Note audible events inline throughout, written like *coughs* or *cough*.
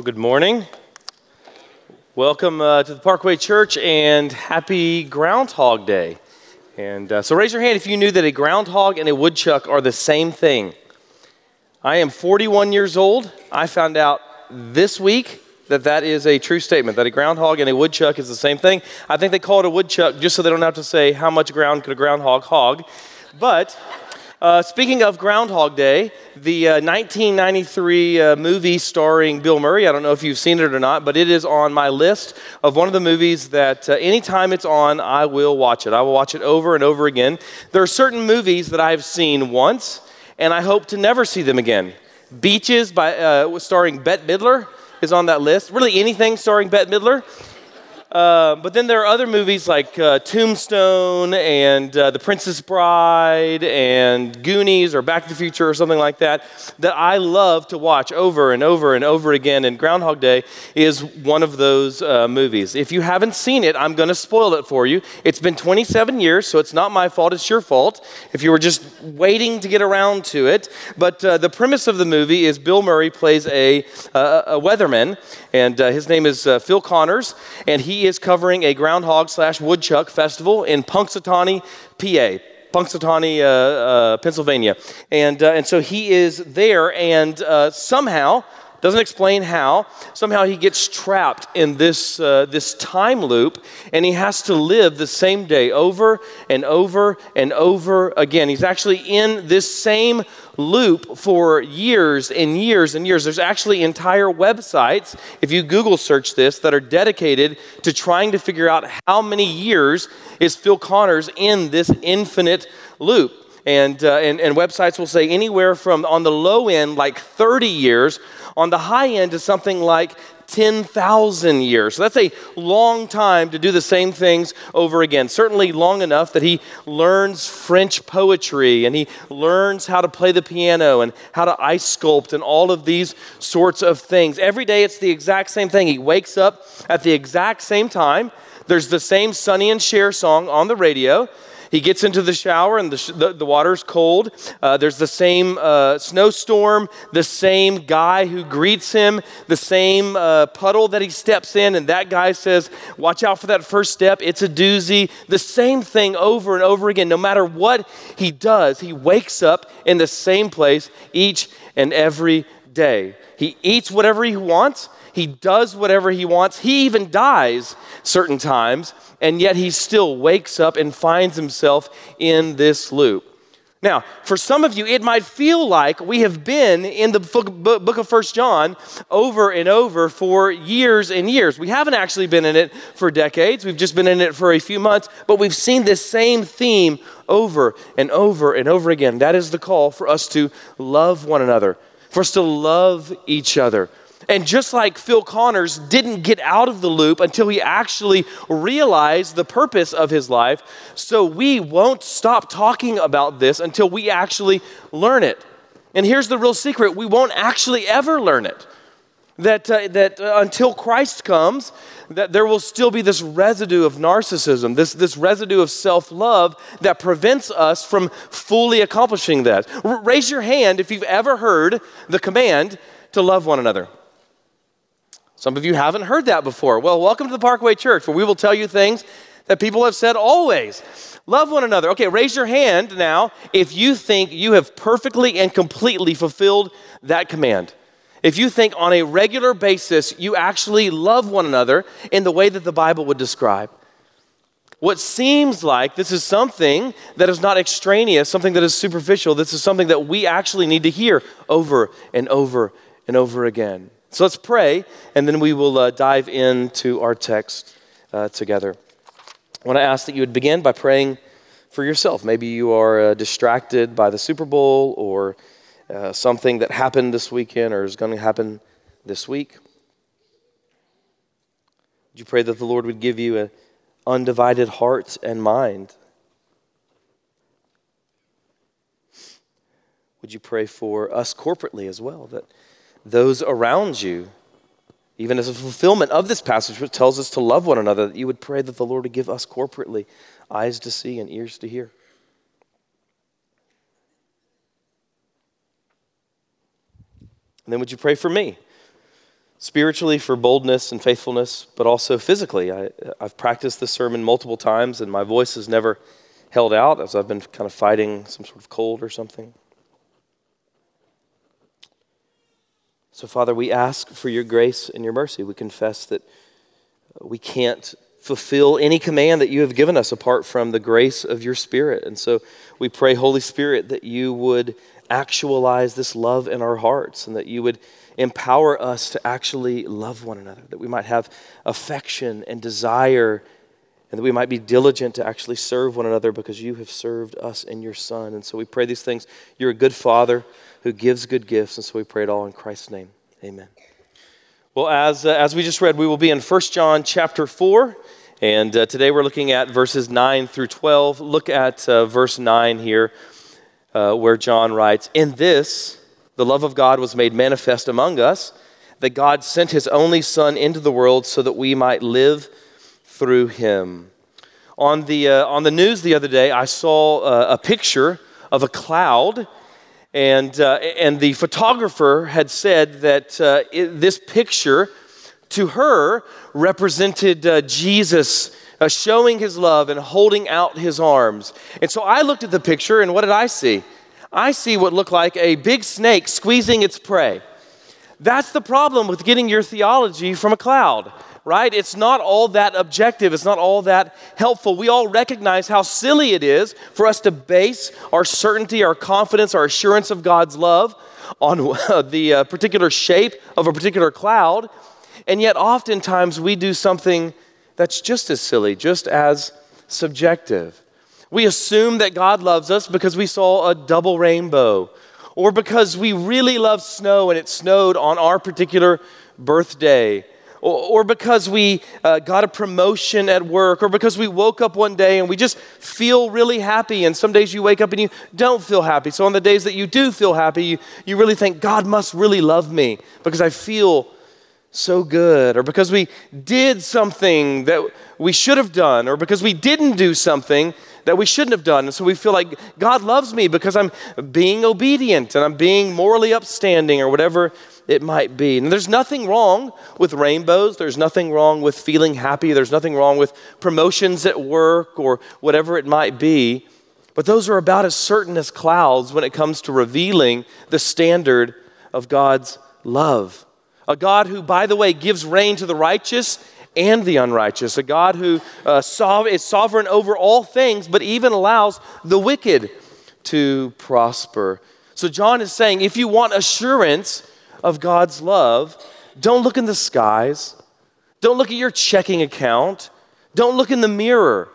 Well, good morning. Welcome uh, to the Parkway Church and happy Groundhog Day. And uh, so raise your hand if you knew that a groundhog and a woodchuck are the same thing. I am 41 years old. I found out this week that that is a true statement, that a groundhog and a woodchuck is the same thing. I think they call it a woodchuck just so they don't have to say how much ground could a groundhog hog. But uh, speaking of Groundhog Day, the uh, 1993 uh, movie starring Bill Murray, I don't know if you've seen it or not, but it is on my list of one of the movies that uh, anytime it's on, I will watch it. I will watch it over and over again. There are certain movies that I've seen once, and I hope to never see them again. Beaches, by, uh, starring Bette Midler, is on that list. Really, anything starring Bette Midler. Uh, but then there are other movies like uh, Tombstone and uh, The Princess Bride and Goonies or Back to the Future or something like that that I love to watch over and over and over again. And Groundhog Day is one of those uh, movies. If you haven't seen it, I'm going to spoil it for you. It's been 27 years, so it's not my fault, it's your fault if you were just waiting to get around to it. But uh, the premise of the movie is Bill Murray plays a, a weatherman, and his name is Phil Connors, and he is covering a groundhog slash woodchuck festival in Punxsutawney, PA. Punxsutawney, uh, uh, Pennsylvania. And, uh, and so he is there, and uh, somehow, doesn't explain how, somehow he gets trapped in this, uh, this time loop, and he has to live the same day over and over and over again. He's actually in this same loop for years and years and years. There's actually entire websites, if you Google search this, that are dedicated to trying to figure out how many years is Phil Connors in this infinite loop. And, uh, and, and websites will say anywhere from on the low end, like 30 years, on the high end to something like 10,000 years. So that's a long time to do the same things over again. Certainly long enough that he learns French poetry and he learns how to play the piano and how to ice sculpt and all of these sorts of things. Every day it's the exact same thing. He wakes up at the exact same time. There's the same Sonny and Cher song on the radio. He gets into the shower and the, sh- the, the, water's cold. Uh, there's the same uh, snowstorm, the same guy who greets him, the same uh, puddle that he steps in, and that guy says, Watch out for that first step. It's a doozy. The same thing over and over again. No matter what he does, he wakes up in the same place each and every day. He eats whatever he wants. He does whatever he wants. He even dies certain times and yet he still wakes up and finds himself in this loop. Now, for some of you, it might feel like we have been in the book of First John over and over for years and years. We haven't actually been in it for decades. We've just been in it for a few months, but we've seen this same theme over and over and over again. That is the call for us to love one another, for us to love each other, and just like Phil Connors didn't get out of the loop until he actually realized the purpose of his life, so we won't stop talking about this until we actually learn it. And here's the real secret we won't actually ever learn it. That, uh, that uh, until Christ comes, that there will still be this residue of narcissism, this, this residue of self love that prevents us from fully accomplishing that. R- raise your hand if you've ever heard the command to love one another. Some of you haven't heard that before. Well, welcome to the Parkway Church, where we will tell you things that people have said always. Love one another. Okay, raise your hand now if you think you have perfectly and completely fulfilled that command. If you think on a regular basis you actually love one another in the way that the Bible would describe. What seems like this is something that is not extraneous, something that is superficial. This is something that we actually need to hear over and over and over again. So let's pray, and then we will uh, dive into our text uh, together. I want to ask that you would begin by praying for yourself. Maybe you are uh, distracted by the Super Bowl or uh, something that happened this weekend or is going to happen this week. Would you pray that the Lord would give you an undivided heart and mind? Would you pray for us corporately as well that those around you. Even as a fulfillment of this passage, which tells us to love one another, that you would pray that the Lord would give us corporately eyes to see and ears to hear. And then would you pray for me? spiritually for boldness and faithfulness, but also physically. I, have practiced this sermon multiple times, and my voice has never held out as I've been kind of fighting some sort of cold or something. So, Father, we ask for your grace and your mercy. We confess that we can't fulfill any command that you have given us apart from the grace of your Spirit. And so we pray, Holy Spirit, that you would actualize this love in our hearts and that you would empower us to actually love one another, that we might have affection and desire, and that we might be diligent to actually serve one another because you have served us in your Son. And so we pray these things. You're a good Father who gives good gifts, and so we pray it all in Christ's name. Amen. Well, as, uh, as we just read, we will be in 1 John chapter 4. And uh, today we're looking at verses 9 through 12. Look at uh, verse 9 here, uh, where John writes In this, the love of God was made manifest among us, that God sent his only Son into the world so that we might live through him. On the, uh, on the news the other day, I saw uh, a picture of a cloud, and, uh, and the photographer had said that uh, it, this picture to her represented uh, Jesus uh, showing his love and holding out his arms. And so I looked at the picture, and what did I see? I see what looked like a big snake squeezing its prey. That's the problem with getting your theology from a cloud, right? It's not all that objective, it's not all that helpful. We all recognize how silly it is for us to base our certainty, our confidence, our assurance of God's love on *laughs* the uh, particular shape of a particular cloud. And yet, oftentimes, we do something that's just as silly, just as subjective. We assume that God loves us because we saw a double rainbow, or because we really love snow and it snowed on our particular birthday, or, because we uh, got a promotion at work, or because we woke up one day and we just feel really happy. And some days you wake up and you don't feel happy. So on the days that you do feel happy, you, you really think, God must really love me because I feel so good, or because we did something that we should have done, or because we didn't do something that we shouldn't have done. And so we feel like God loves me because I'm being obedient and I'm being morally upstanding, or whatever it might be. And there's nothing wrong with rainbows, there's nothing wrong with feeling happy, there's nothing wrong with promotions at work, or whatever it might be. But those are about as certain as clouds when it comes to revealing the standard of God's love. A God who, by the way, gives rain to the righteous and the unrighteous. A God who uh, is sovereign over all things, but even allows the wicked to prosper. So, John is saying if you want assurance of God's love, don't look in the skies, don't look at your checking account, don't look in the mirror.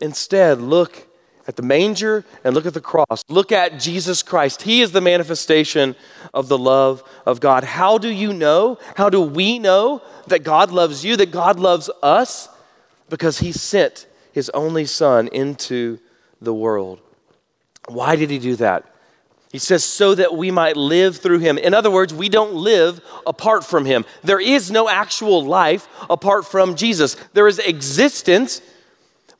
Instead, look at the manger and look at the cross. Look at Jesus Christ. He is the manifestation of the love of God. How do you know? How do we know that God loves you, that God loves us? Because He sent His only Son into the world. Why did He do that? He says, so that we might live through him. In other words, we don't live apart from him. There is no actual life apart from Jesus. There is existence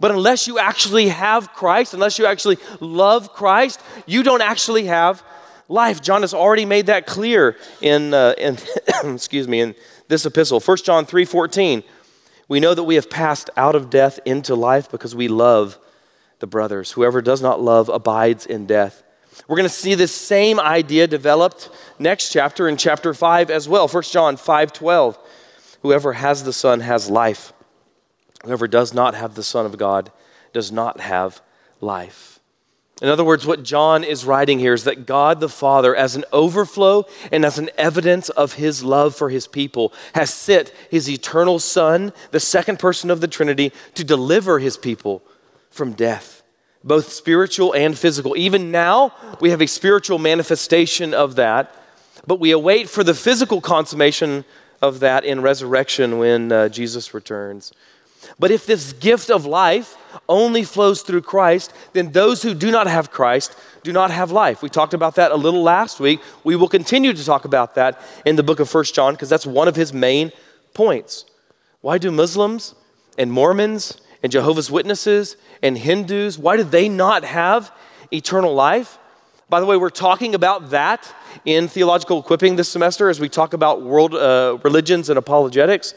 but unless you actually have Christ, unless you actually love Christ, you don't actually have life. John has already made that clear in, uh, in *coughs* excuse me, in this epistle. 1 John 3:14. We know that we have passed out of death into life because we love the brothers. Whoever does not love abides in death. We're going to see this same idea developed next chapter in chapter 5 as well. 1 John 5:12. Whoever has the Son has life. Whoever does not have the Son of God does not have life. In other words, what John is writing here is that God the Father, as an overflow and as an evidence of his love for his people, has sent his eternal Son, the second person of the Trinity, to deliver his people from death, both spiritual and physical. Even now, we have a spiritual manifestation of that, but we await for the physical consummation of that in resurrection when uh, Jesus returns. But if this gift of life only flows through Christ, then those who do not have Christ do not have life. We talked about that a little last week. We will continue to talk about that in the book of First John because that's one of his main points. Why do Muslims and Mormons and Jehovah's Witnesses and Hindus, why do they not have eternal life? By the way, we're talking about that in theological equipping this semester as we talk about world uh, religions and apologetics.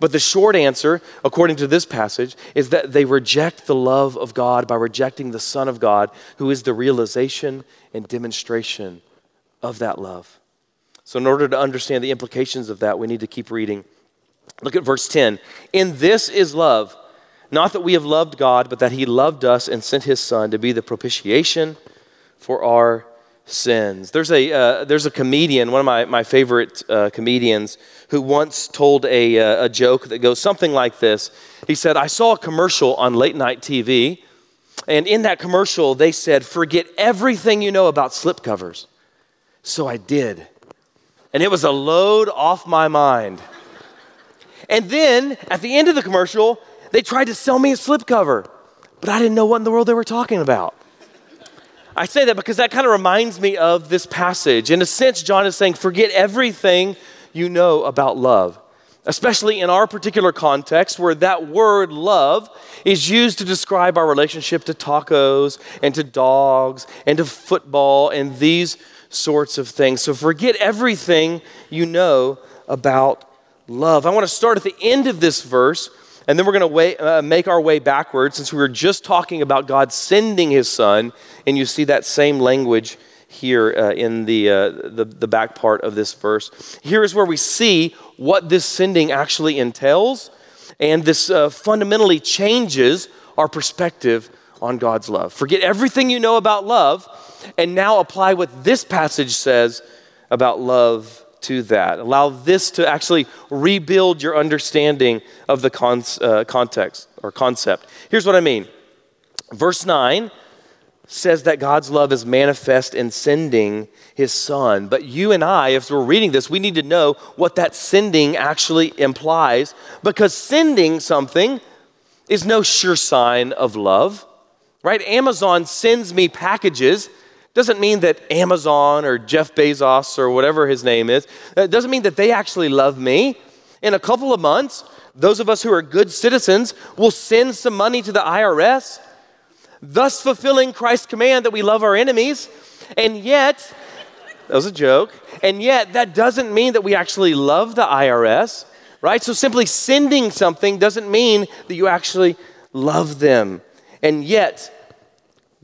But the short answer, according to this passage, is that they reject the love of God by rejecting the Son of God, who is the realization and demonstration of that love. So, in order to understand the implications of that, we need to keep reading. Look at verse 10. In this is love, not that we have loved God, but that He loved us and sent His Son to be the propitiation for our sins. There's a, uh, there's a comedian, one of my, my favorite uh, comedians, who once told a, uh, a joke that goes something like this. He said, I saw a commercial on late night TV, and in that commercial, they said, Forget everything you know about slipcovers. So I did. And it was a load off my mind. And then at the end of the commercial, they tried to sell me a slipcover, but I didn't know what in the world they were talking about. I say that because that kind of reminds me of this passage. In a sense, John is saying, forget everything you know about love, especially in our particular context where that word love is used to describe our relationship to tacos and to dogs and to football and these sorts of things. So forget everything you know about love. I want to start at the end of this verse and then we're going to uh, make our way backwards since we were just talking about God sending his son. And you see that same language here uh, in the, uh, the, the back part of this verse. Here is where we see what this sending actually entails. And this uh, fundamentally changes our perspective on God's love. Forget everything you know about love and now apply what this passage says about love to that. Allow this to actually rebuild your understanding of the con- uh, context or concept. Here's what I mean. Verse 9 says that God's love is manifest in sending his son. But you and I, if we're reading this, we need to know what that sending actually implies because sending something is no sure sign of love, right? Amazon sends me packages doesn't mean that Amazon or Jeff Bezos or whatever his name is, it doesn't mean that they actually love me. In a couple of months, those of us who are good citizens will send some money to the IRS, thus fulfilling Christ's command that we love our enemies. And yet, that was a joke. And yet, that doesn't mean that we actually love the IRS, right? So simply sending something doesn't mean that you actually love them. And yet,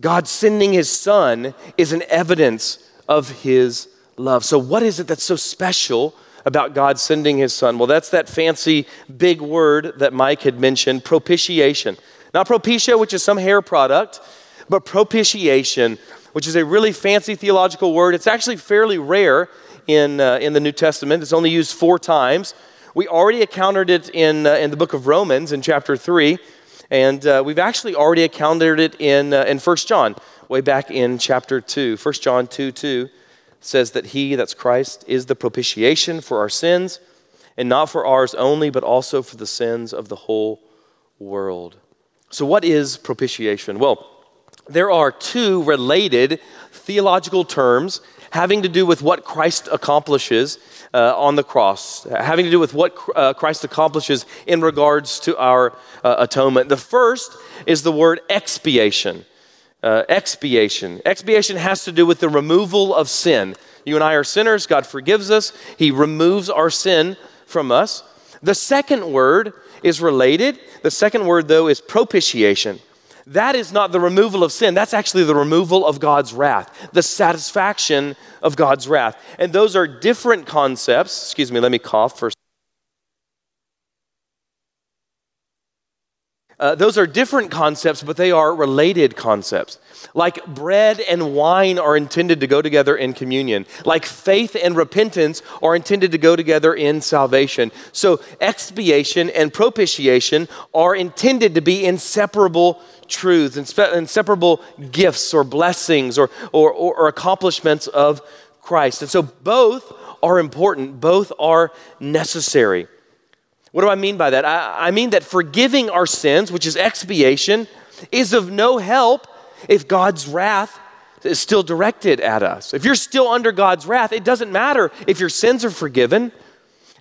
God sending his son is an evidence of his love. So, what is it that's so special about God sending his son? Well, that's that fancy big word that Mike had mentioned propitiation. Not Propecia, which is some hair product, but propitiation, which is a really fancy theological word. It's actually fairly rare in, uh, in the New Testament, it's only used four times. We already encountered it in, uh, in the book of Romans in chapter 3. And uh, we've actually already encountered it in, uh, in 1 John, way back in chapter 2. 1 John 2 2 says that He, that's Christ, is the propitiation for our sins, and not for ours only, but also for the sins of the whole world. So, what is propitiation? Well, there are two related theological terms having to do with what Christ accomplishes uh, on the cross, having to do with what uh, Christ accomplishes in regards to our uh, atonement. The first is the word expiation. Uh, expiation. Expiation has to do with the removal of sin. You and I are sinners. God forgives us, He removes our sin from us. The second word is related. The second word, though, is propitiation. That is not the removal of sin. That's actually the removal of God's wrath, the satisfaction of God's wrath. And those are different concepts. Excuse me, let me cough first. Uh, those are different concepts, but they are related concepts. Like bread and wine are intended to go together in communion, like faith and repentance are intended to go together in salvation. So, expiation and propitiation are intended to be inseparable truths, inseparable gifts or blessings or, or, or accomplishments of Christ. And so, both are important, both are necessary. What do I mean by that? I, I mean that forgiving our sins, which is expiation, is of no help if God's wrath is still directed at us. If you're still under God's wrath, it doesn't matter if your sins are forgiven.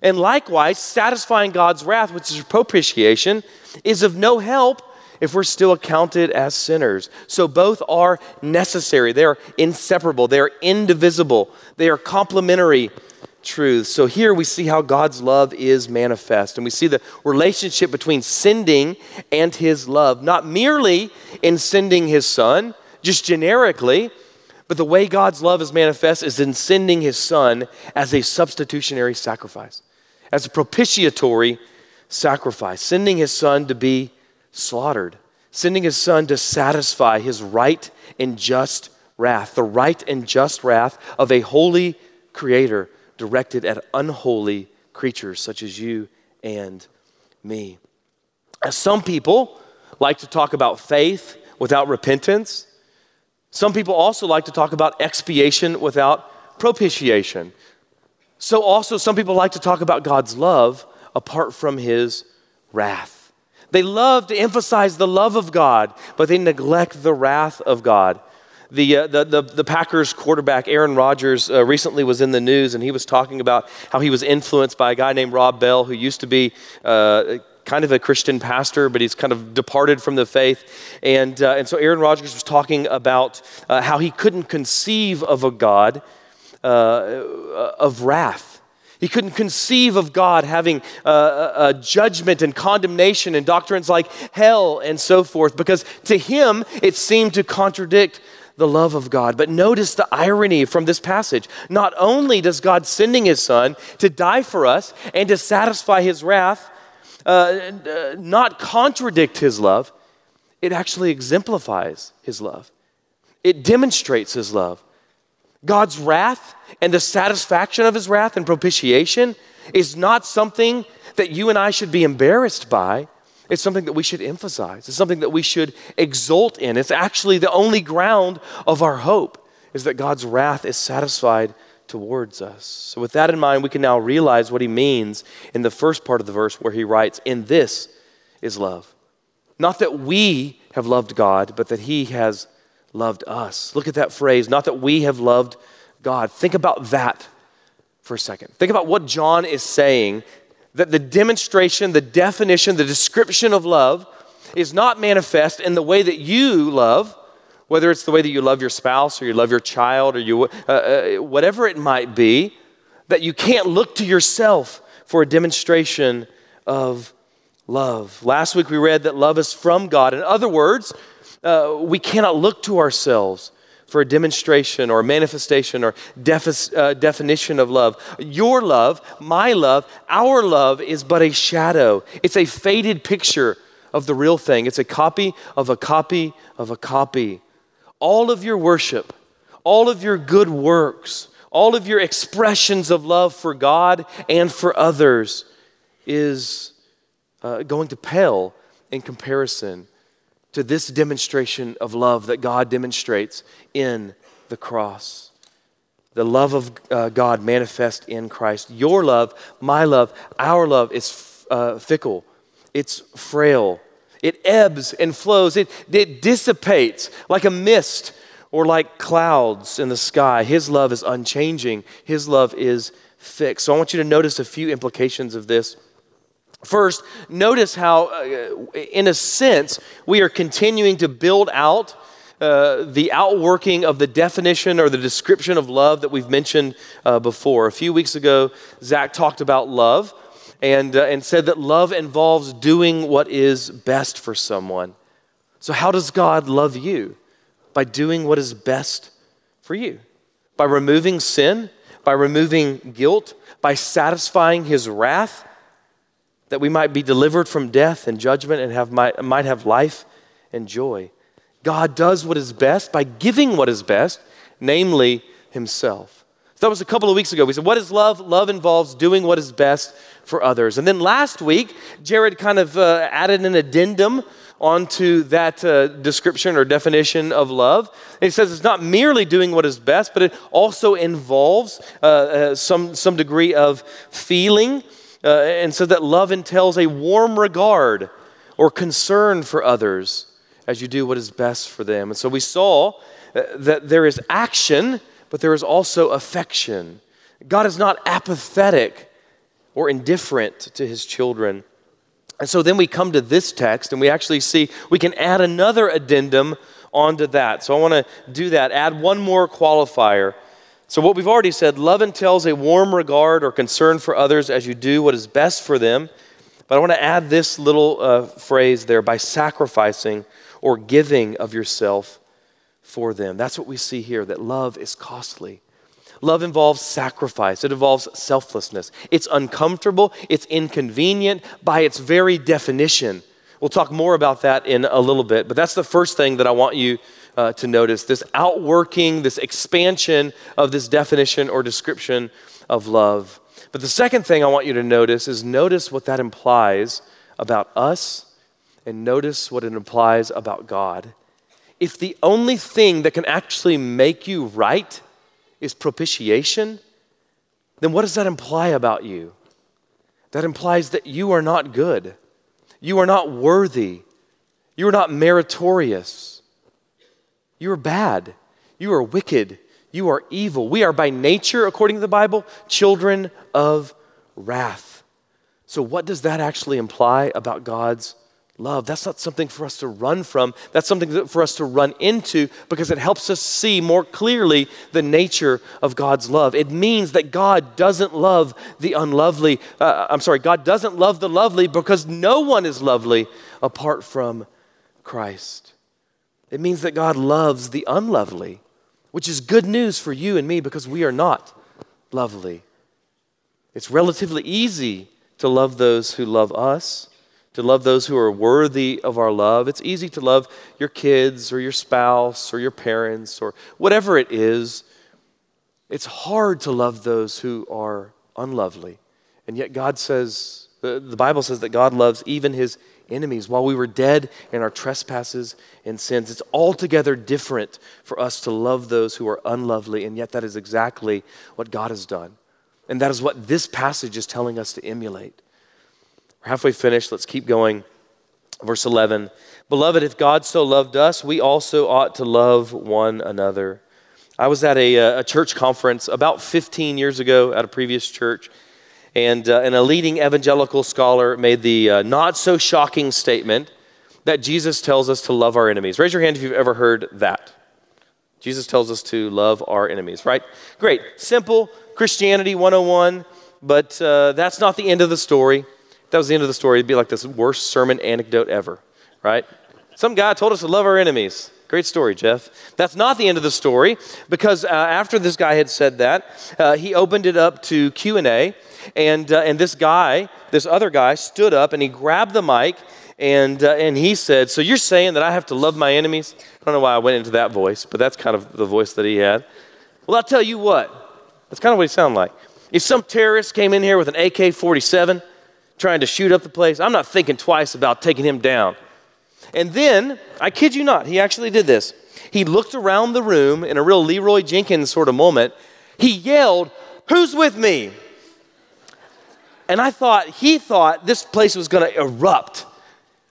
And likewise, satisfying God's wrath, which is propitiation, is of no help if we're still accounted as sinners. So both are necessary. They are inseparable. They are indivisible. They are complementary truths. So here we see how God's love is manifest. And we see the relationship between sending and his love, not merely in sending his son, just generically, but the way God's love is manifest is in sending his son as a substitutionary sacrifice, as a propitiatory sacrifice, sending his son to be slaughtered, sending his son to satisfy his right and just wrath, the right and just wrath of a holy creator directed at unholy creatures such as you and me. As some people like to talk about faith without repentance, some people also like to talk about expiation without propitiation. So, also, some people like to talk about God's love apart from his wrath. They love to emphasize the love of God, but they neglect the wrath of God. The, uh, the, the, the, Packers quarterback, Aaron Rodgers, uh, recently was in the news and he was talking about how he was influenced by a guy named Rob Bell, who used to be uh, kind of a Christian pastor, but he's kind of departed from the faith. And, uh, and so Aaron Rodgers was talking about uh, how he couldn't conceive of a God uh, of wrath he couldn't conceive of God having uh, a judgment and condemnation and doctrines like hell and so forth, because to him it seemed to contradict the love of God. But notice the irony from this passage. Not only does God sending his son to die for us and to satisfy his wrath, uh, uh not contradict his love, it actually exemplifies his love. It demonstrates his love. God's wrath and the satisfaction of his wrath and propitiation is not something that you and I should be embarrassed by. It's something that we should emphasize. It's something that we should exult in. It's actually the only ground of our hope is that God's wrath is satisfied towards us. So with that in mind, we can now realize what he means in the first part of the verse where he writes, "In this is love." Not that we have loved God, but that he has loved us. Look at that phrase, not that we have loved God. Think about that for a second. Think about what John is saying that the demonstration, the definition, the description of love is not manifest in the way that you love, whether it's the way that you love your spouse or you love your child or you, uh, uh, whatever it might be, that you can't look to yourself for a demonstration of love. Last week we read that love is from God. In other words, uh, we cannot look to ourselves for a demonstration or manifestation or defi- uh, definition of love. Your love, my love, our love is but a shadow. It's a faded picture of the real thing. It's a copy of a copy of a copy. All of your worship, all of your good works, all of your expressions of love for God and for others is uh, going to pale in comparison to this demonstration of love that God demonstrates in the cross. The love of uh, God manifest in Christ. Your love, my love, our love is uh, fickle, it's frail, it ebbs and flows, it, it dissipates like a mist or like clouds in the sky. His love is unchanging, His love is fixed. So I want you to notice a few implications of this First, notice how, uh, in a sense, we are continuing to build out uh, the outworking of the definition or the description of love that we've mentioned uh, before. A few weeks ago, Zach talked about love and, uh, and said that love involves doing what is best for someone. So, how does God love you? By doing what is best for you, by removing sin, by removing guilt, by satisfying his wrath that we might be delivered from death and judgment and have, might, might have life and joy. God does what is best by giving what is best, namely Himself. So that was a couple of weeks ago. We said, What is love? Love involves doing what is best for others. And then last week, Jared kind of uh, added an addendum onto that uh, description or definition of love. And he says it's not merely doing what is best, but it also involves uh, uh some, some degree of feeling uh, and so that love entails a warm regard or concern for others as you do what is best for them. And so we saw uh, that there is action, but there is also affection. God is not apathetic or indifferent to his children. And so then we come to this text and we actually see we can add another addendum onto that. So I want to do that, add one more qualifier. So, what we've already said love entails a warm regard or concern for others as you do what is best for them. But I want to add this little uh, phrase there by sacrificing or giving of yourself for them. That's what we see here that love is costly. Love involves sacrifice, it involves selflessness. It's uncomfortable, it's inconvenient by its very definition. We'll talk more about that in a little bit, but that's the first thing that I want you uh, to notice this outworking, this expansion of this definition or description of love. But the second thing I want you to notice is notice what that implies about us and notice what it implies about God. If the only thing that can actually make you right is propitiation, then what does that imply about you? That implies that you are not good. You are not worthy. You are not meritorious. You are bad. You are wicked. You are evil. We are by nature, according to the Bible, children of wrath. So, what does that actually imply about God's love? That's not something for us to run from. That's something for us to run into because it helps us see more clearly the nature of God's love. It means that God doesn't love the unlovely. Uh, I'm sorry, God doesn't love the lovely because no one is lovely apart from Christ. It means that God loves the unlovely, which is good news for you and me because we are not lovely. It's relatively easy to love those who love us, to love those who are worthy of our love. It's easy to love your kids or your spouse or your parents or whatever it is. It's hard to love those who are unlovely. And yet, God says, the, Bible says that God loves even his enemies, while we were dead in our trespasses and sins. It's altogether different for us to love those who are unlovely, and yet that is exactly what God has done. And that is what this passage is telling us to emulate. We're halfway finished. Let's keep going. Verse 11 Beloved, if God so loved us, we also ought to love one another. I was at a, uh, a church conference about 15 years ago at a previous church and, uh, and a leading evangelical scholar made the uh, not so shocking statement that Jesus tells us to love our enemies. Raise your hand if you've ever heard that. Jesus tells us to love our enemies, right? Great. Simple Christianity 101, but uh, that's not the end of the story. If that was the end of the story, it'd be like this worst sermon anecdote ever, right? Some guy told us to love our enemies. Great story, Jeff. That's not the end of the story because uh, after this guy had said that, uh, he opened it up to Q&A and, uh, and this guy, this other guy, stood up and he grabbed the mic and, uh, and he said, So you're saying that I have to love my enemies? I don't know why I went into that voice, but that's kind of the voice that he had. Well, I'll tell you what, that's kind of what he sounded like. If some terrorist came in here with an AK 47 trying to shoot up the place, I'm not thinking twice about taking him down. And then, I kid you not, he actually did this. He looked around the room in a real Leroy Jenkins sort of moment. He yelled, Who's with me? And I thought, he thought this place was going to erupt,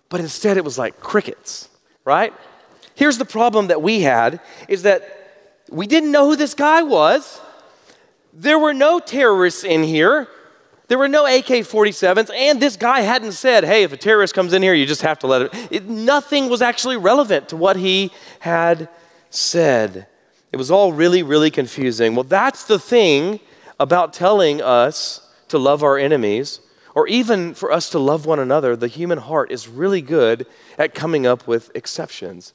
but instead it was like crickets, right? Here's the problem that we had is that we didn't know who this guy was. There were no terrorists in here. There were no AK 47s, and this guy hadn't said, hey, if a terrorist comes in here, you just have to let it. it. Nothing was actually relevant to what he had said. It was all really, really confusing. Well, that's the thing about telling us to love our enemies, or even for us to love one another, the human heart is really good at coming up with exceptions.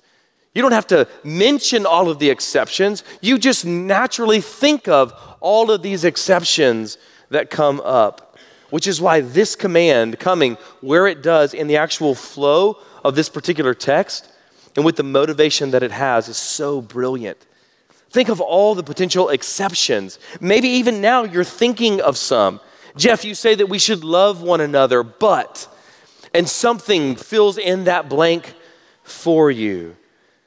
You don't have to mention all of the exceptions, you just naturally think of all of these exceptions that come up, which is why this command coming where it does in the actual flow of this particular text and with the motivation that it has is so brilliant. Think of all the potential exceptions. Maybe even now you're thinking of some. Jeff, you say that we should love one another, but, and something fills in that blank for you.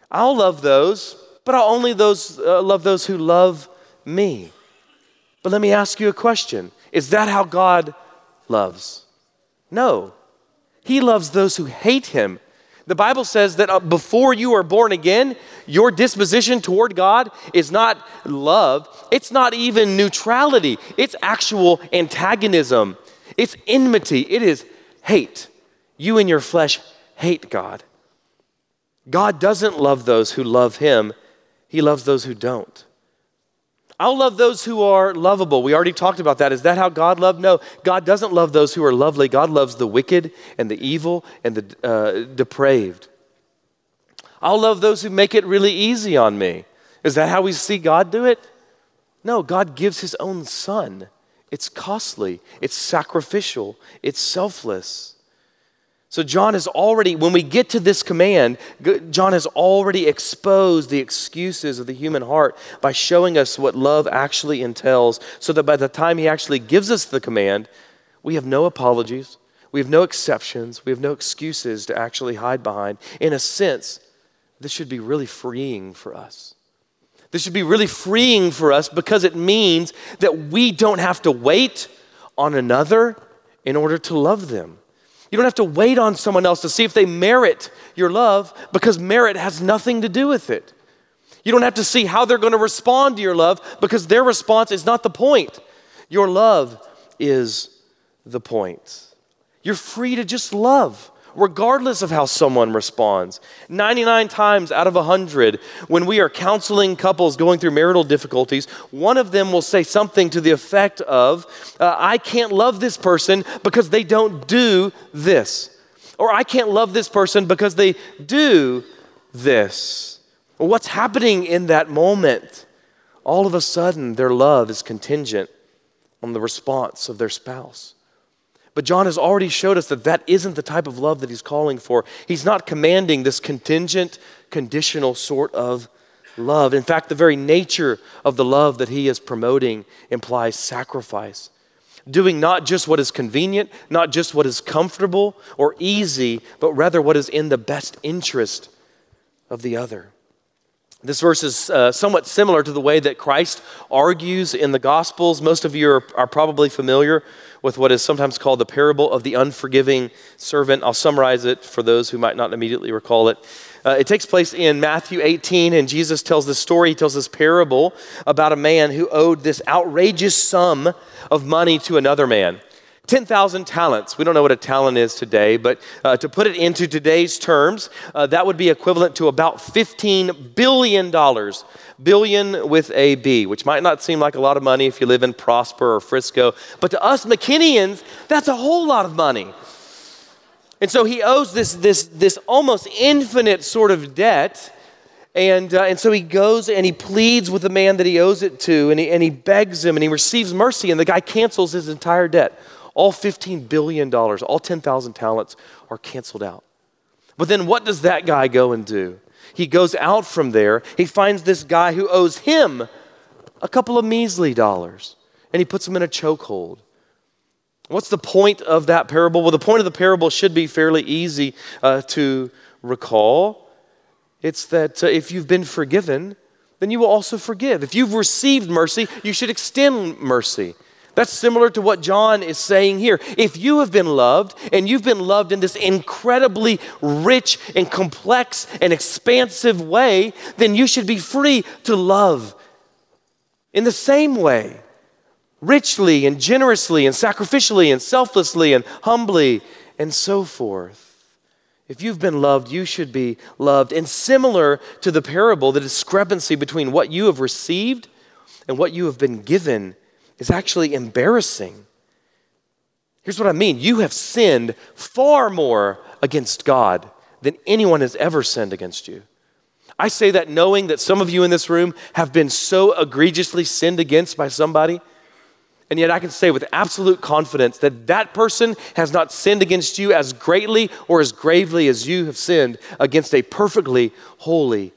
I'll love those, but I'll only those, uh, love those who love me. But let me ask you a question Is that how God loves? No. He loves those who hate him the Bible says that uh, before you are born again, your disposition toward God is not love, it's not even neutrality, it's actual antagonism, it's enmity, it is hate. You in your flesh hate God. God doesn't love those who love Him, He loves those who don't. I'll love those who are lovable. We already talked about that. Is that how God loved? No, God doesn't love those who are lovely. God loves the wicked and the evil and the uh, depraved. I'll love those who make it really easy on me. Is that how we see God do it? No, God gives His own Son. It's costly, it's sacrificial, it's selfless. So, John has already, when we get to this command, John has already exposed the excuses of the human heart by showing us what love actually entails, so that by the time he actually gives us the command, we have no apologies, we have no exceptions, we have no excuses to actually hide behind. In a sense, this should be really freeing for us. This should be really freeing for us because it means that we don't have to wait on another in order to love them. You don't have to wait on someone else to see if they merit your love because merit has nothing to do with it. You don't have to see how they're going to respond to your love because their response is not the point. Your love is the point. You're free to just love regardless of how someone responds. 99 times out of 100, when we are counseling couples going through marital difficulties, one of them will say something to the effect of, uh, I can't love this person because they don't do this. Or I can't love this person because they do this. What's happening in that moment? All of a sudden, their love is contingent on the response of their spouse. But John has already showed us that that isn't the type of love that he's calling for. He's not commanding this contingent, conditional sort of love. In fact, the very nature of the love that he is promoting implies sacrifice. Doing not just what is convenient, not just what is comfortable or easy, but rather what is in the best interest of the other. This verse is uh, somewhat similar to the way that Christ argues in the Gospels. Most of you are, are, probably familiar with what is sometimes called the parable of the unforgiving servant. I'll summarize it for those who might not immediately recall it. Uh, it takes place in Matthew 18, and Jesus tells this story. He tells this parable about a man who owed this outrageous sum of money to another man. 10,000 talents. We don't know what a talent is today, but uh, to put it into today's terms, uh, that would be equivalent to about $15 billion. Billion with a B, which might not seem like a lot of money if you live in Prosper or Frisco, but to us McKinnians, that's a whole lot of money. And so he owes this, this, this almost infinite sort of debt. And, uh, and so he goes and he pleads with the man that he owes it to, and he, and he begs him, and he receives mercy, and the guy cancels his entire debt all $15 billion, all 10,000 talents are canceled out. But then what does that guy go and do? He goes out from there, he finds this guy who owes him a couple of measly dollars, and he puts him in a chokehold. What's the point of that parable? Well, the point of the parable should be fairly easy uh, to recall. It's that uh, if you've been forgiven, then you will also forgive. If you've received mercy, you should extend mercy. That's similar to what John is saying here. If you have been loved, and you've been loved in this incredibly rich and complex and expansive way, then you should be free to love in the same way richly and generously and sacrificially and selflessly and humbly and so forth. If you've been loved, you should be loved. And similar to the parable, the discrepancy between what you have received and what you have been given is actually embarrassing. Here's what I mean you have sinned far more against God than anyone has ever sinned against you. I say that knowing that some of you in this room have been so egregiously sinned against by somebody. And yet, I can say with absolute confidence that that person has not sinned against you as greatly or as gravely as you have sinned against a perfectly holy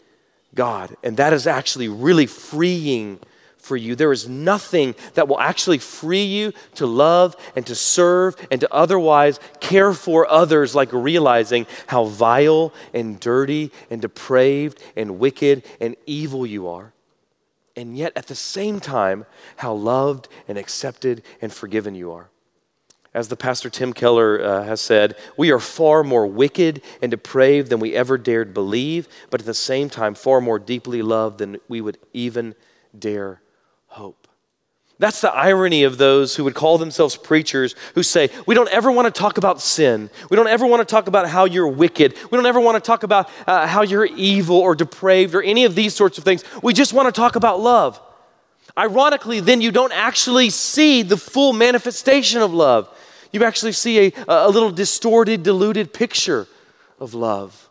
God. And that is actually really freeing for you. There is nothing that will actually free you to love and to serve and to otherwise care for others like realizing how vile and dirty and depraved and wicked and evil you are. And yet, at the same time, how loved and accepted and forgiven you are. As the pastor Tim Keller uh, has said, we are far more wicked and depraved than we ever dared believe, but at the same time, far more deeply loved than we would even dare hope. That's the irony of those who would call themselves preachers who say, We don't ever want to talk about sin. We don't ever want to talk about how you're wicked. We don't ever want to talk about uh, how you're evil or depraved or any of these sorts of things. We just want to talk about love. Ironically, then you don't actually see the full manifestation of love. You actually see a, a little distorted, diluted picture of love.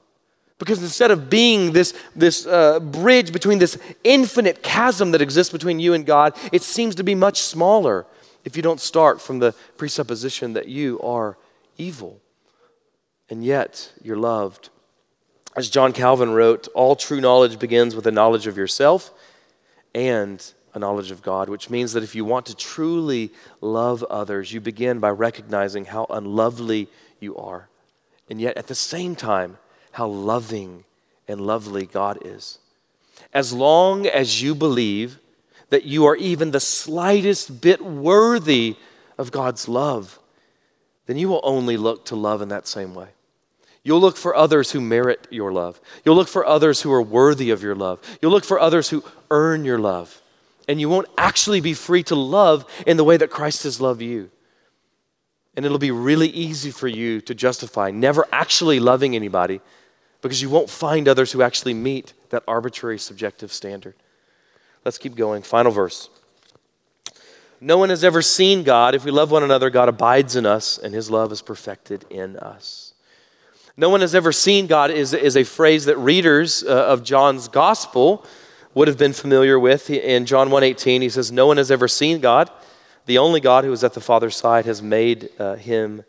Because instead of being this, this uh, bridge between this infinite chasm that exists between you and God, it seems to be much smaller if you don't start from the presupposition that you are evil. And yet, you're loved. As John Calvin wrote, all true knowledge begins with a knowledge of yourself and a knowledge of God, which means that if you want to truly love others, you begin by recognizing how unlovely you are. And yet, at the same time, how loving and lovely God is. As long as you believe that you are even the slightest bit worthy of God's love, then you will only look to love in that same way. You'll look for others who merit your love. You'll look for others who are worthy of your love. You'll look for others who earn your love. And you won't actually be free to love in the way that Christ has loved you. And it'll be really easy for you to justify never actually loving anybody because you won't find others who actually meet that arbitrary subjective standard. Let's keep going. Final verse. No one has ever seen God. If we love one another, God abides in us, and his love is perfected in us. No one has ever seen God is, is a phrase that readers uh, of John's gospel would have been familiar with. In John 1.18, he says, No one has ever seen God. The only God who is at the Father's side has made uh, him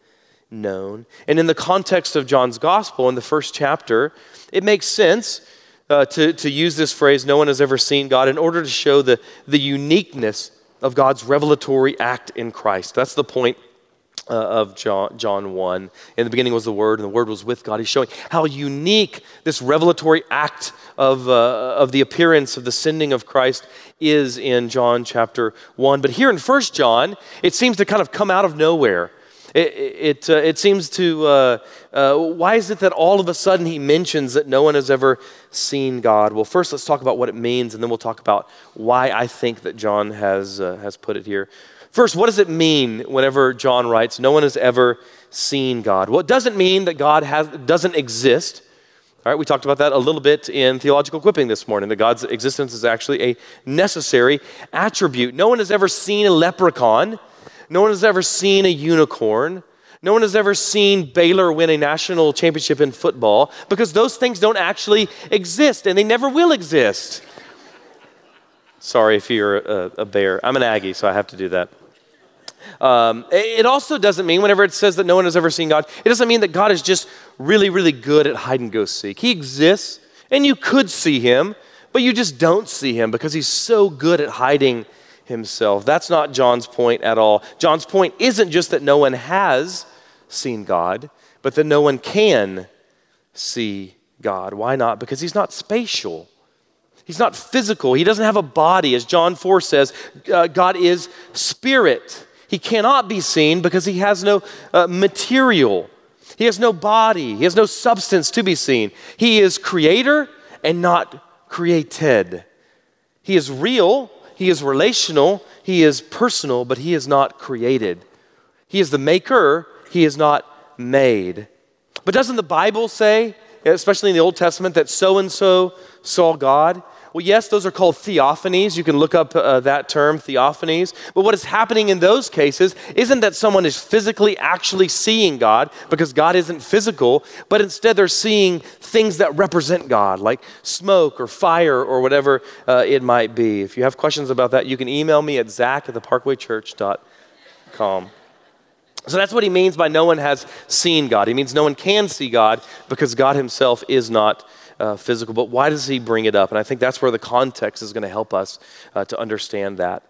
known. And in the context of John's gospel, in the first chapter, it makes sense uh, to, to use this phrase, no one has ever seen God, in order to show the, the uniqueness of God's revelatory act in Christ. That's the point uh, of John, John 1. In the beginning was the Word, and the Word was with God. He's showing how unique this revelatory act of, uh, of the appearance of the sending of Christ is in John chapter 1. But here in 1 John, it seems to kind of come out of nowhere. It, it, uh, it seems to, uh, uh, why is it that all of a sudden he mentions that no one has ever seen God? Well, first let's talk about what it means, and then we'll talk about why I think that John has, uh, has put it here. First, what does it mean whenever John writes, no one has ever seen God? Well, it doesn't mean that God has, doesn't exist. All right, we talked about that a little bit in theological equipping this morning, that God's existence is actually a necessary attribute. No one has ever seen a leprechaun. No one has ever seen a unicorn. No one has ever seen Baylor win a national championship in football because those things don't actually exist and they never will exist. Sorry if you're a, a bear. I'm an Aggie, so I have to do that. Um, it also doesn't mean, whenever it says that no one has ever seen God, it doesn't mean that God is just really, really good at hide and go seek. He exists, and you could see him, but you just don't see him because he's so good at hiding himself. That's not John's point at all. John's point isn't just that no one has seen God, but that no one can see God. Why not? Because he's not spatial. He's not physical. He doesn't have a body. As John 4 says, uh, God is spirit. He cannot be seen because he has no uh, material. He has no body. He has no substance to be seen. He is creator and not created. He is real he is relational, He is personal, but He is not created. He is the maker, He is not made. But doesn't the Bible say, especially in the Old Testament, that so and so saw God? Well, yes, those are called theophanies. You can look up uh, that term, theophanies. But what is happening in those cases isn't that someone is physically actually seeing God, because God isn't physical, but instead they're seeing things that represent God, like smoke or fire or whatever uh, it might be. If you have questions about that, you can email me at zach at theparkwaychurch.com. So that's what he means by no one has seen God. He means no one can see God because God himself is not uh, physical. But why does he bring it up? And I think that's where the context is going to help us uh, to understand that.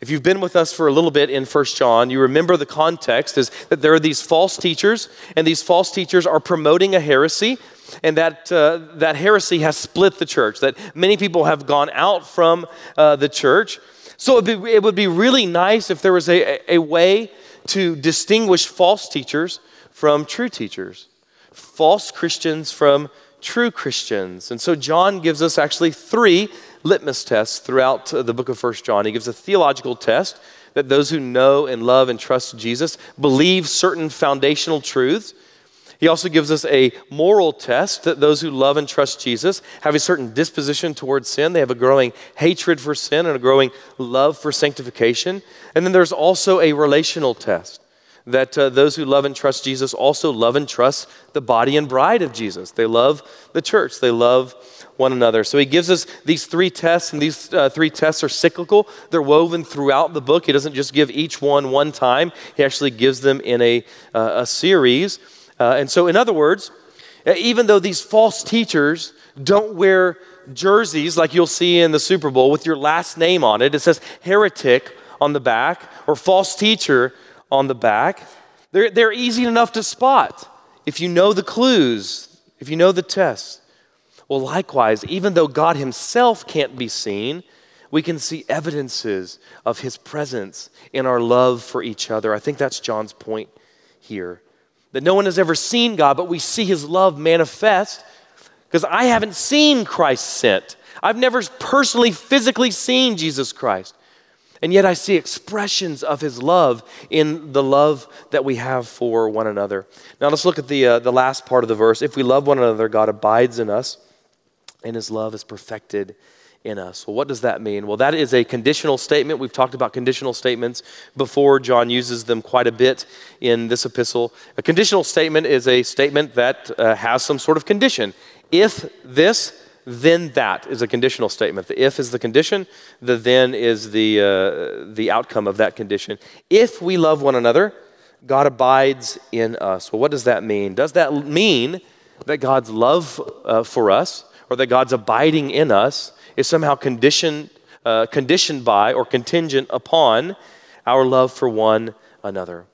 If you've been with us for a little bit in First John, you remember the context is that there are these false teachers, and these false teachers are promoting a heresy, and that, uh, that heresy has split the church, that many people have gone out from uh, the church. So be, it would be really nice if there was a, a way to distinguish false teachers from true teachers, false Christians from true Christians. And so John gives us actually three litmus tests throughout uh, the book of First John. He gives a theological test that those who know and love and trust Jesus believe certain foundational truths. He also gives us a moral test that those who love and trust Jesus have a certain disposition towards sin. They have a growing hatred for sin and a growing love for sanctification. And then there's also a relational test that uh, those who love and trust Jesus also love and trust the body and bride of Jesus. They love the church, they love one another. So he gives us these three tests, and these uh, three tests are cyclical. They're woven throughout the book. He doesn't just give each one one time, he actually gives them in a, uh, a series. Uh, and so, in other words, even though these false teachers don't wear jerseys like you'll see in the Super Bowl with your last name on it, it says heretic on the back or false teacher on the back. They're, they're easy enough to spot if you know the clues, if you know the tests. Well, likewise, even though God Himself can't be seen, we can see evidences of His presence in our love for each other. I think that's John's point here. That no one has ever seen God, but we see His love manifest because I haven't seen Christ sent. I've never personally, physically seen Jesus Christ. And yet I see expressions of his love in the love that we have for one another. Now let's look at the, uh, the last part of the verse. If we love one another, God abides in us, and his love is perfected in us. Well, what does that mean? Well, that is a conditional statement. We've talked about conditional statements before. John uses them quite a bit in this epistle. A conditional statement is a statement that uh, has some sort of condition. If this, then that is a conditional statement. The if is the condition, the then is the, uh, the outcome of that condition. If we love one another, God abides in us. Well, what does that mean? Does that mean that God's love uh, for us or that God's abiding in us is somehow conditioned, uh, conditioned by or contingent upon our love for one another?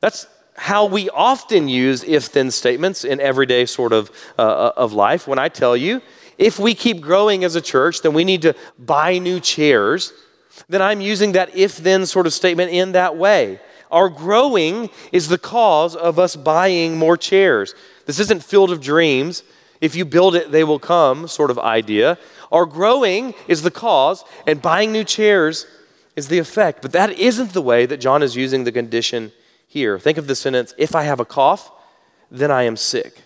That's how we often use if then statements in everyday sort of, uh, of life. When I tell you, if we keep growing as a church, then we need to buy new chairs. Then I'm using that if then sort of statement in that way. Our growing is the cause of us buying more chairs. This isn't Field of Dreams. If you build it, they will come sort of idea. Our growing is the cause, and buying new chairs is the effect. But that isn't the way that John is using the condition here. Think of the sentence if I have a cough, then I am sick.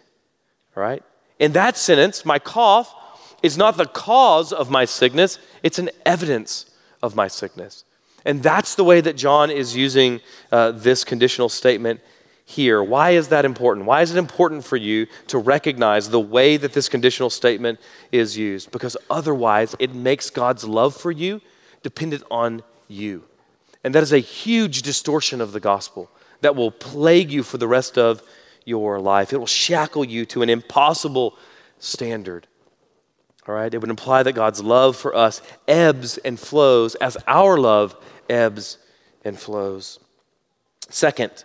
All right? In that sentence, my cough is not the cause of my sickness, it's an evidence of my sickness. And that's the way that John is using uh, this conditional statement here. Why is that important? Why is it important for you to recognize the way that this conditional statement is used? Because otherwise, it makes God's love for you dependent on you. And that is a huge distortion of the gospel that will plague you for the rest of your life. It will shackle you to an impossible standard. All right? It would imply that God's love for us ebbs and flows as our love ebbs and flows. Second,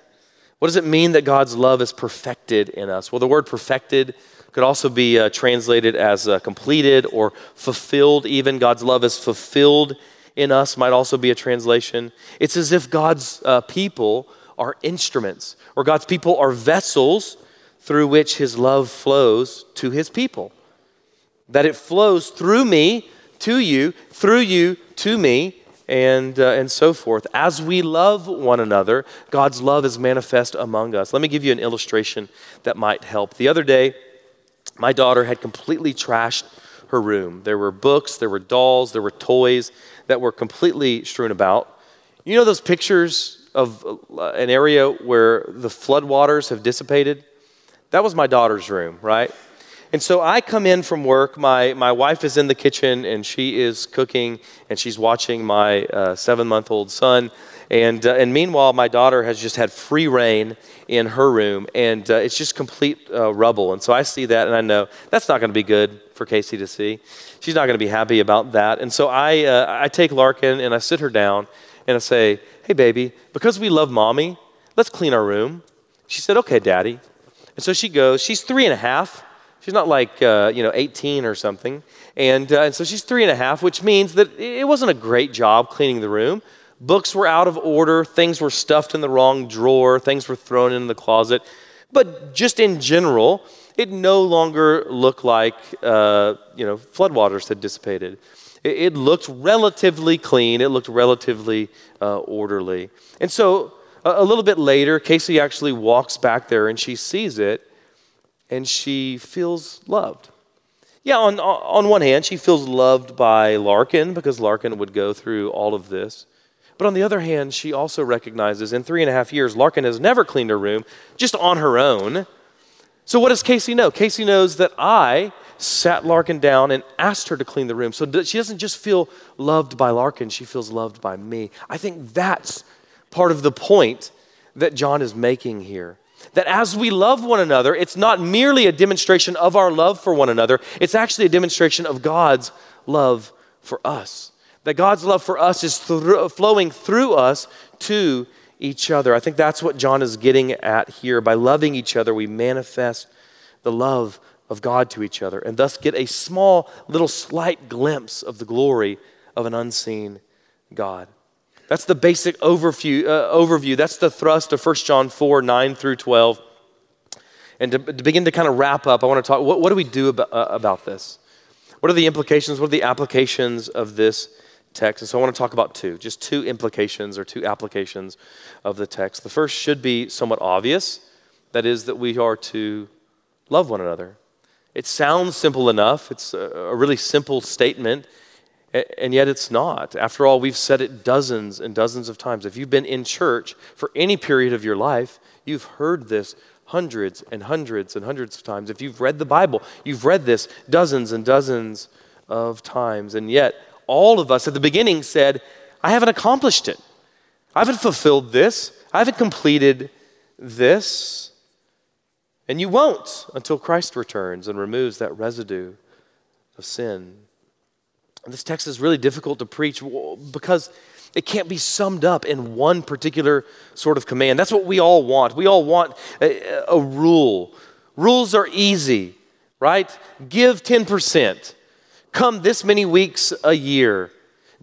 what does it mean that God's love is perfected in us? Well, the word perfected could also be uh, translated as uh, completed or fulfilled, even. God's love is fulfilled in us, might also be a translation. It's as if God's uh, people are instruments, or God's people are vessels through which his love flows to his people that it flows through me to you, through you to me, and, uh, and so forth. As we love one another, God's love is manifest among us. Let me give you an illustration that might help. The other day, my daughter had completely trashed her room. There were books, there were dolls, there were toys that were completely strewn about. You know those pictures of uh, an area where the floodwaters have dissipated? That was my daughter's room, right? And so I come in from work. My, my wife is in the kitchen and she is cooking and she's watching my uh, seven month old son. And, uh, and meanwhile, my daughter has just had free rein in her room and uh, it's just complete uh, rubble. And so I see that and I know that's not going to be good for Casey to see. She's not going to be happy about that. And so I, uh, I take Larkin and I sit her down and I say, Hey, baby, because we love mommy, let's clean our room. She said, Okay, daddy. And so she goes, she's three and a half. She's not like, uh, you know, 18 or something. And, uh, and so she's three and a half, which means that it wasn't a great job cleaning the room. Books were out of order, things were stuffed in the wrong drawer, things were thrown in the closet. But just in general, it no longer looked like uh, you know floodwaters had dissipated. It, it, looked relatively clean. It looked relatively uh, orderly. And so a, a little bit later, Casey actually walks back there and she sees it, and she feels loved. Yeah, on, on one hand, she feels loved by Larkin because Larkin would go through all of this. But on the other hand, she also recognizes in three and a half years, Larkin has never cleaned her room just on her own. So, what does Casey know? Casey knows that I sat Larkin down and asked her to clean the room. So, she doesn't just feel loved by Larkin, she feels loved by me. I think that's part of the point that John is making here. That as we love one another, it's not merely a demonstration of our love for one another, it's actually a demonstration of God's love for us that God's love for us is flowing through us to each other. I think that's what John is getting at here. By loving each other, we manifest the love of God to each other and thus get a small, little, slight glimpse of the glory of an unseen God. That's the basic overview. Uh, overview. That's the thrust of 1 John 4 9 through 12. And to, to begin to kind of wrap up, I want to talk what, what do we do about, uh, about this? What are the implications? What are the applications of this text. And so I want to talk about two, just two implications or two applications of the text. The first should be somewhat obvious that is, that we are to love one another. It sounds simple enough, it's a, a really simple statement. And yet it's not. After all, we've said it dozens and dozens of times. If you've been in church for any period of your life, you've heard this hundreds and hundreds and hundreds of times. If you've read the Bible, you've read this dozens and dozens of times. And yet, all of us at the beginning said, I haven't accomplished it. I haven't fulfilled this. I haven't completed this. And you won't until Christ returns and removes that residue of sin. This text is really difficult to preach because it can't be summed up in one particular sort of command. That's what we all want. We all want a, a rule. Rules are easy, right? Give 10% come this many weeks a year.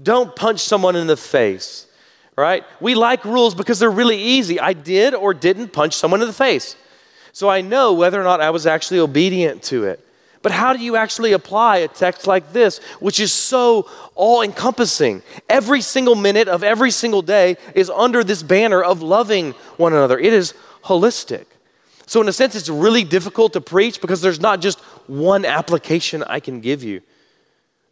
Don't punch someone in the face, right? We like rules because they're really easy. I did or didn't punch someone in the face. So I know whether or not I was actually obedient to it. But how do you actually apply a text like this, which is so all encompassing? Every single minute of every single day is under this banner of loving one another. It is holistic. So, in a sense, it's really difficult to preach because there's not just one application I can give you.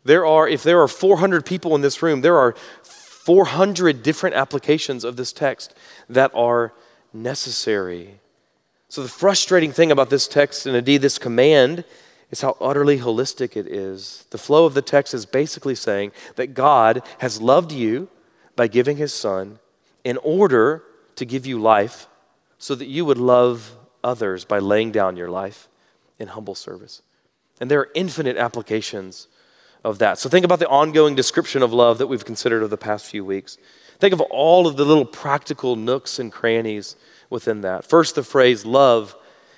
There are, if there are 400 people in this room, there are 400 different applications of this text that are necessary. So, the frustrating thing about this text, and indeed this command, is how utterly holistic it is. The flow of the text is basically saying that God has loved you by giving his son in order to give you life so that you would love others by laying down your life in humble service. And there are infinite applications of that. So think about the ongoing description of love that we've considered over the past few weeks. Think of all of the little practical nooks and crannies within that. First, the phrase love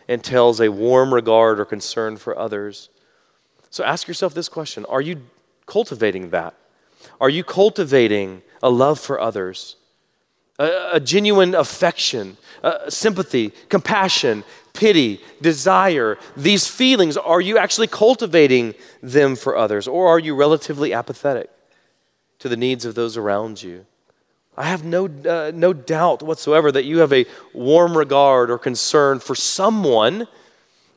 entails a warm regard or concern for others. So ask yourself this question Are you cultivating that? Are you cultivating a love for others? A, a genuine affection, sympathy, compassion, pity, desire, these feelings, are you actually cultivating them for others? Or are you relatively apathetic to the needs of those around you? I have no, uh, no doubt whatsoever that you have a warm regard or concern for someone,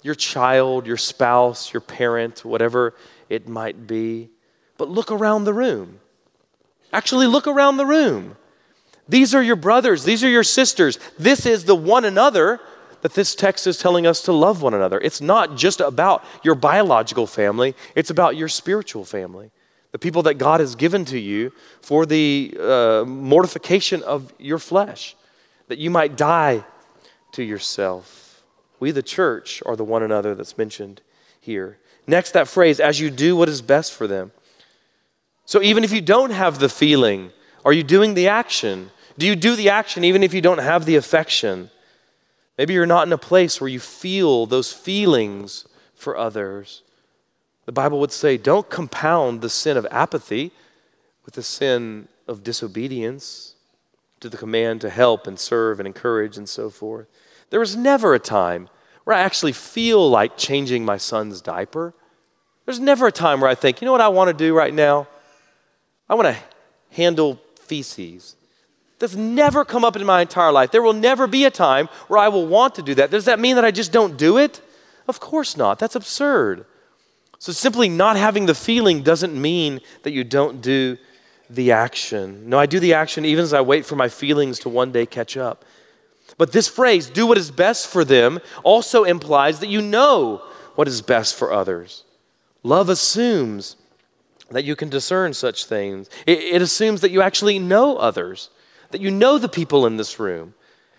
your child, your spouse, your parent, whatever it might be. But look around the room. Actually, look around the room. These are your brothers, these are your sisters. This is the one another that this text is telling us to love one another. It's not just about your biological family, it's about your spiritual family. The people that God has given to you for the uh, mortification of your flesh, that you might die to yourself. We, the church, are the one another that's mentioned here. Next, that phrase, as you do what is best for them. So even if you don't have the feeling, are you doing the action? Do you do the action even if you don't have the affection? Maybe you're not in a place where you feel those feelings for others. The Bible would say, don't compound the sin of apathy with the sin of disobedience to the command to help and serve and encourage and so forth. There was never a time where I actually feel like changing my son's diaper. There's never a time where I think, you know what I want to do right now? I want to handle feces. That's never come up in my entire life. There will never be a time where I will want to do that. Does that mean that I just don't do it? Of course not. That's absurd. So simply not having the feeling doesn't mean that you don't do the action. No, I do the action even as I wait for my feelings to one day catch up. But this phrase, do what is best for them, also implies that you know what is best for others. Love assumes that you can discern such things, it, it assumes that you actually know others, that you know the people in this room.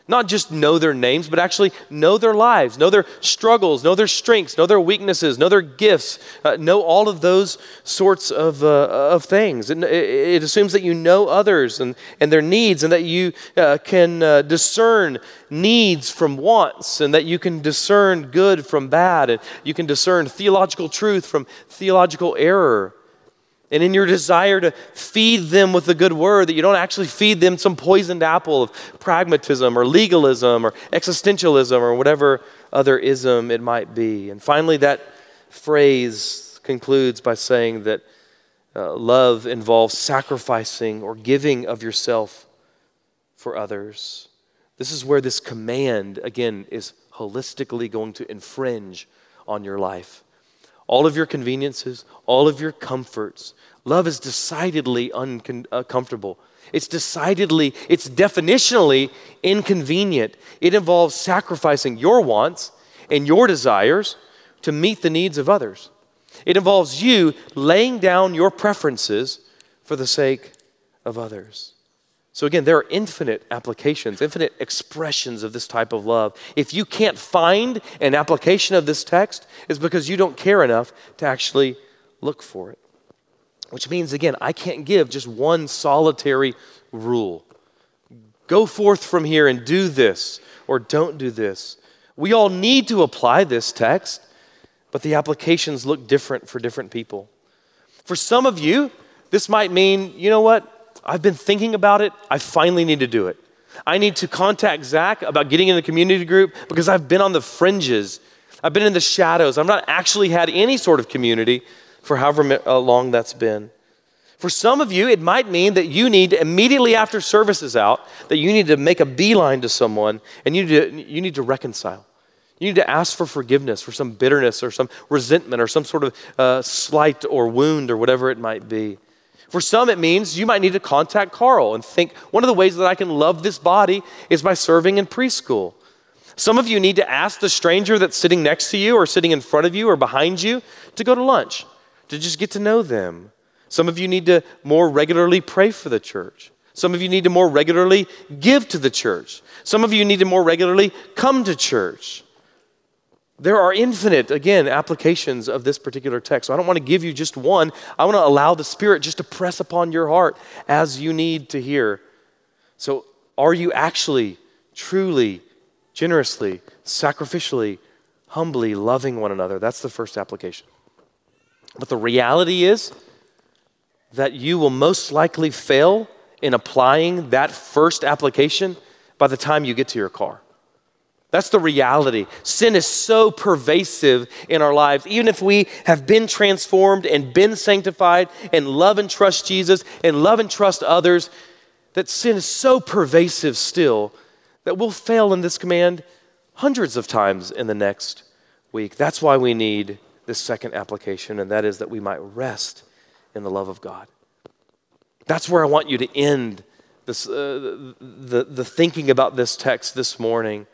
Not just know their names, but actually know their lives, know their struggles, know their strengths, know their weaknesses, know their gifts, uh, know all of those sorts of, uh, of things. It, it, assumes that you know others and, and their needs, and that you uh, can uh, discern needs from wants, and that you can discern good from bad, and you can discern theological truth from theological error. And in your desire to feed them with the good word, that you don't actually feed them some poisoned apple of pragmatism or legalism or existentialism or whatever other ism it might be. And finally, that phrase concludes by saying that uh, love involves sacrificing or giving of yourself for others. This is where this command, again, is holistically going to infringe on your life all of your conveniences, all of your comforts. Love is decidedly uncomfortable. Uh, it's decidedly, it's definitionally inconvenient. It involves sacrificing your wants and your desires to meet the needs of others. It involves you laying down your preferences for the sake of others. So, again, there are infinite applications, infinite expressions of this type of love. If you can't find an application of this text, it's because you don't care enough to actually look for it. Which means, again, I can't give just one solitary rule. Go forth from here and do this, or don't do this. We all need to apply this text, but the applications look different for different people. For some of you, this might mean, you know what? I've been thinking about it. I finally need to do it. I need to contact Zach about getting in the community group because I've been on the fringes. I've been in the shadows. I've not actually had any sort of community for however uh, long that's been. For some of you, it might mean that you need immediately after service is out, that you need to make a beeline to someone and you need to, you need to reconcile. You need to ask for forgiveness for some bitterness or some resentment or some sort of uh, slight or wound or whatever it might be. For some, it means you might need to contact Carl and think one of the ways that I can love this body is by serving in preschool. Some of you need to ask the stranger that's sitting next to you or sitting in front of you or behind you to go to lunch, to just get to know them. Some of you need to more regularly pray for the church. Some of you need to more regularly give to the church. Some of you need to more regularly come to church. There are infinite, again, applications of this particular text. So I don't want to give you just one. I want to allow the Spirit just to press upon your heart as you need to hear. So, are you actually, truly, generously, sacrificially, humbly loving one another? That's the first application. But the reality is that you will most likely fail in applying that first application by the time you get to your car. That's the reality. Sin is so pervasive in our lives. Even if we have been transformed and been sanctified and love and trust Jesus and love and trust others, that sin is so pervasive still that we'll fail in this command hundreds of times in the next week. That's why we need this second application, and that is that we might rest in the love of God. That's where I want you to end this, uh, the, the thinking about this text this morning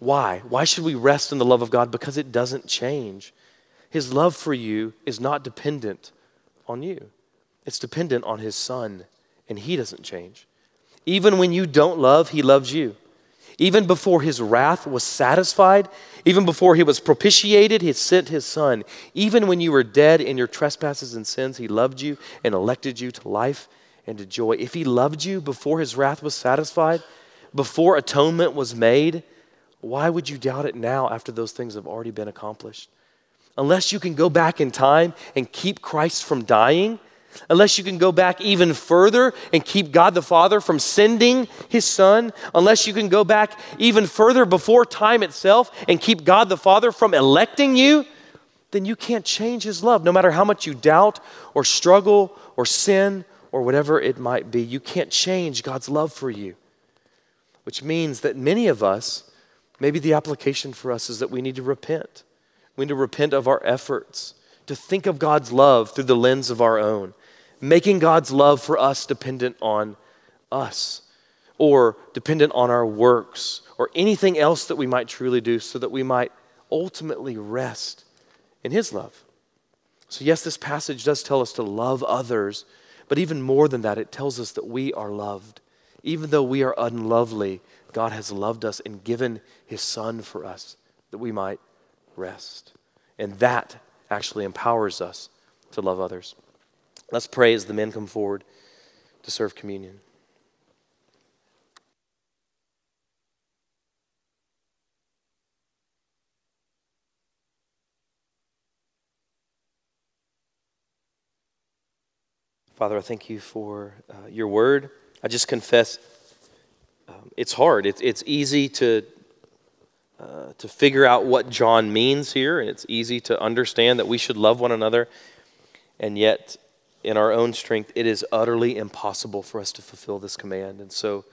why? Why should we rest in the love of God? Because it doesn't change. His love for you is not dependent on you, it's dependent on His Son, and He doesn't change. Even when you don't love, He loves you. Even before His wrath was satisfied, even before He was propitiated, He sent His Son. Even when you were dead in your trespasses and sins, He loved you and elected you to life and to joy. If He loved you before His wrath was satisfied, before atonement was made, why would you doubt it now after those things have already been accomplished? Unless you can go back in time and keep Christ from dying, unless you can go back even further and keep God the Father from sending his Son, unless you can go back even further before time itself and keep God the Father from electing you, then you can't change his love. No matter how much you doubt or struggle or sin or whatever it might be, you can't change God's love for you. Which means that many of us, maybe the application for us is that we need to repent. We need to repent of our efforts to think of God's love through the lens of our own, making God's love for us dependent on us or dependent on our works or anything else that we might truly do so that we might ultimately rest in His love. So, yes, this passage does tell us to love others, but even more than that, it tells us that we are loved. Even though we are unlovely, God has loved us and given His Son for us that we might rest. And that actually empowers us to love others. Let's pray as the men come forward to serve communion. Father, I thank you for uh, your word. I just confess um, it's hard. It's, it's easy to uh, to figure out what John means here, and it's easy to understand that we should love one another, and yet, in our own strength, it is utterly impossible for us to fulfill this command. And so,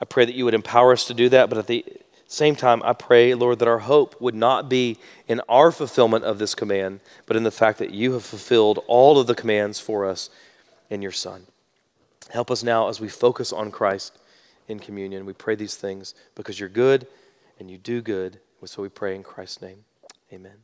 I pray that you would empower us to do that, but at the same time, I pray, Lord, that our hope would not be in our fulfillment of this command, but in the fact that you have fulfilled all of the commands for us in your Son. Help us now as we focus on Christ in communion. We pray these things because you're good and you do good. So we pray in Christ's name. Amen.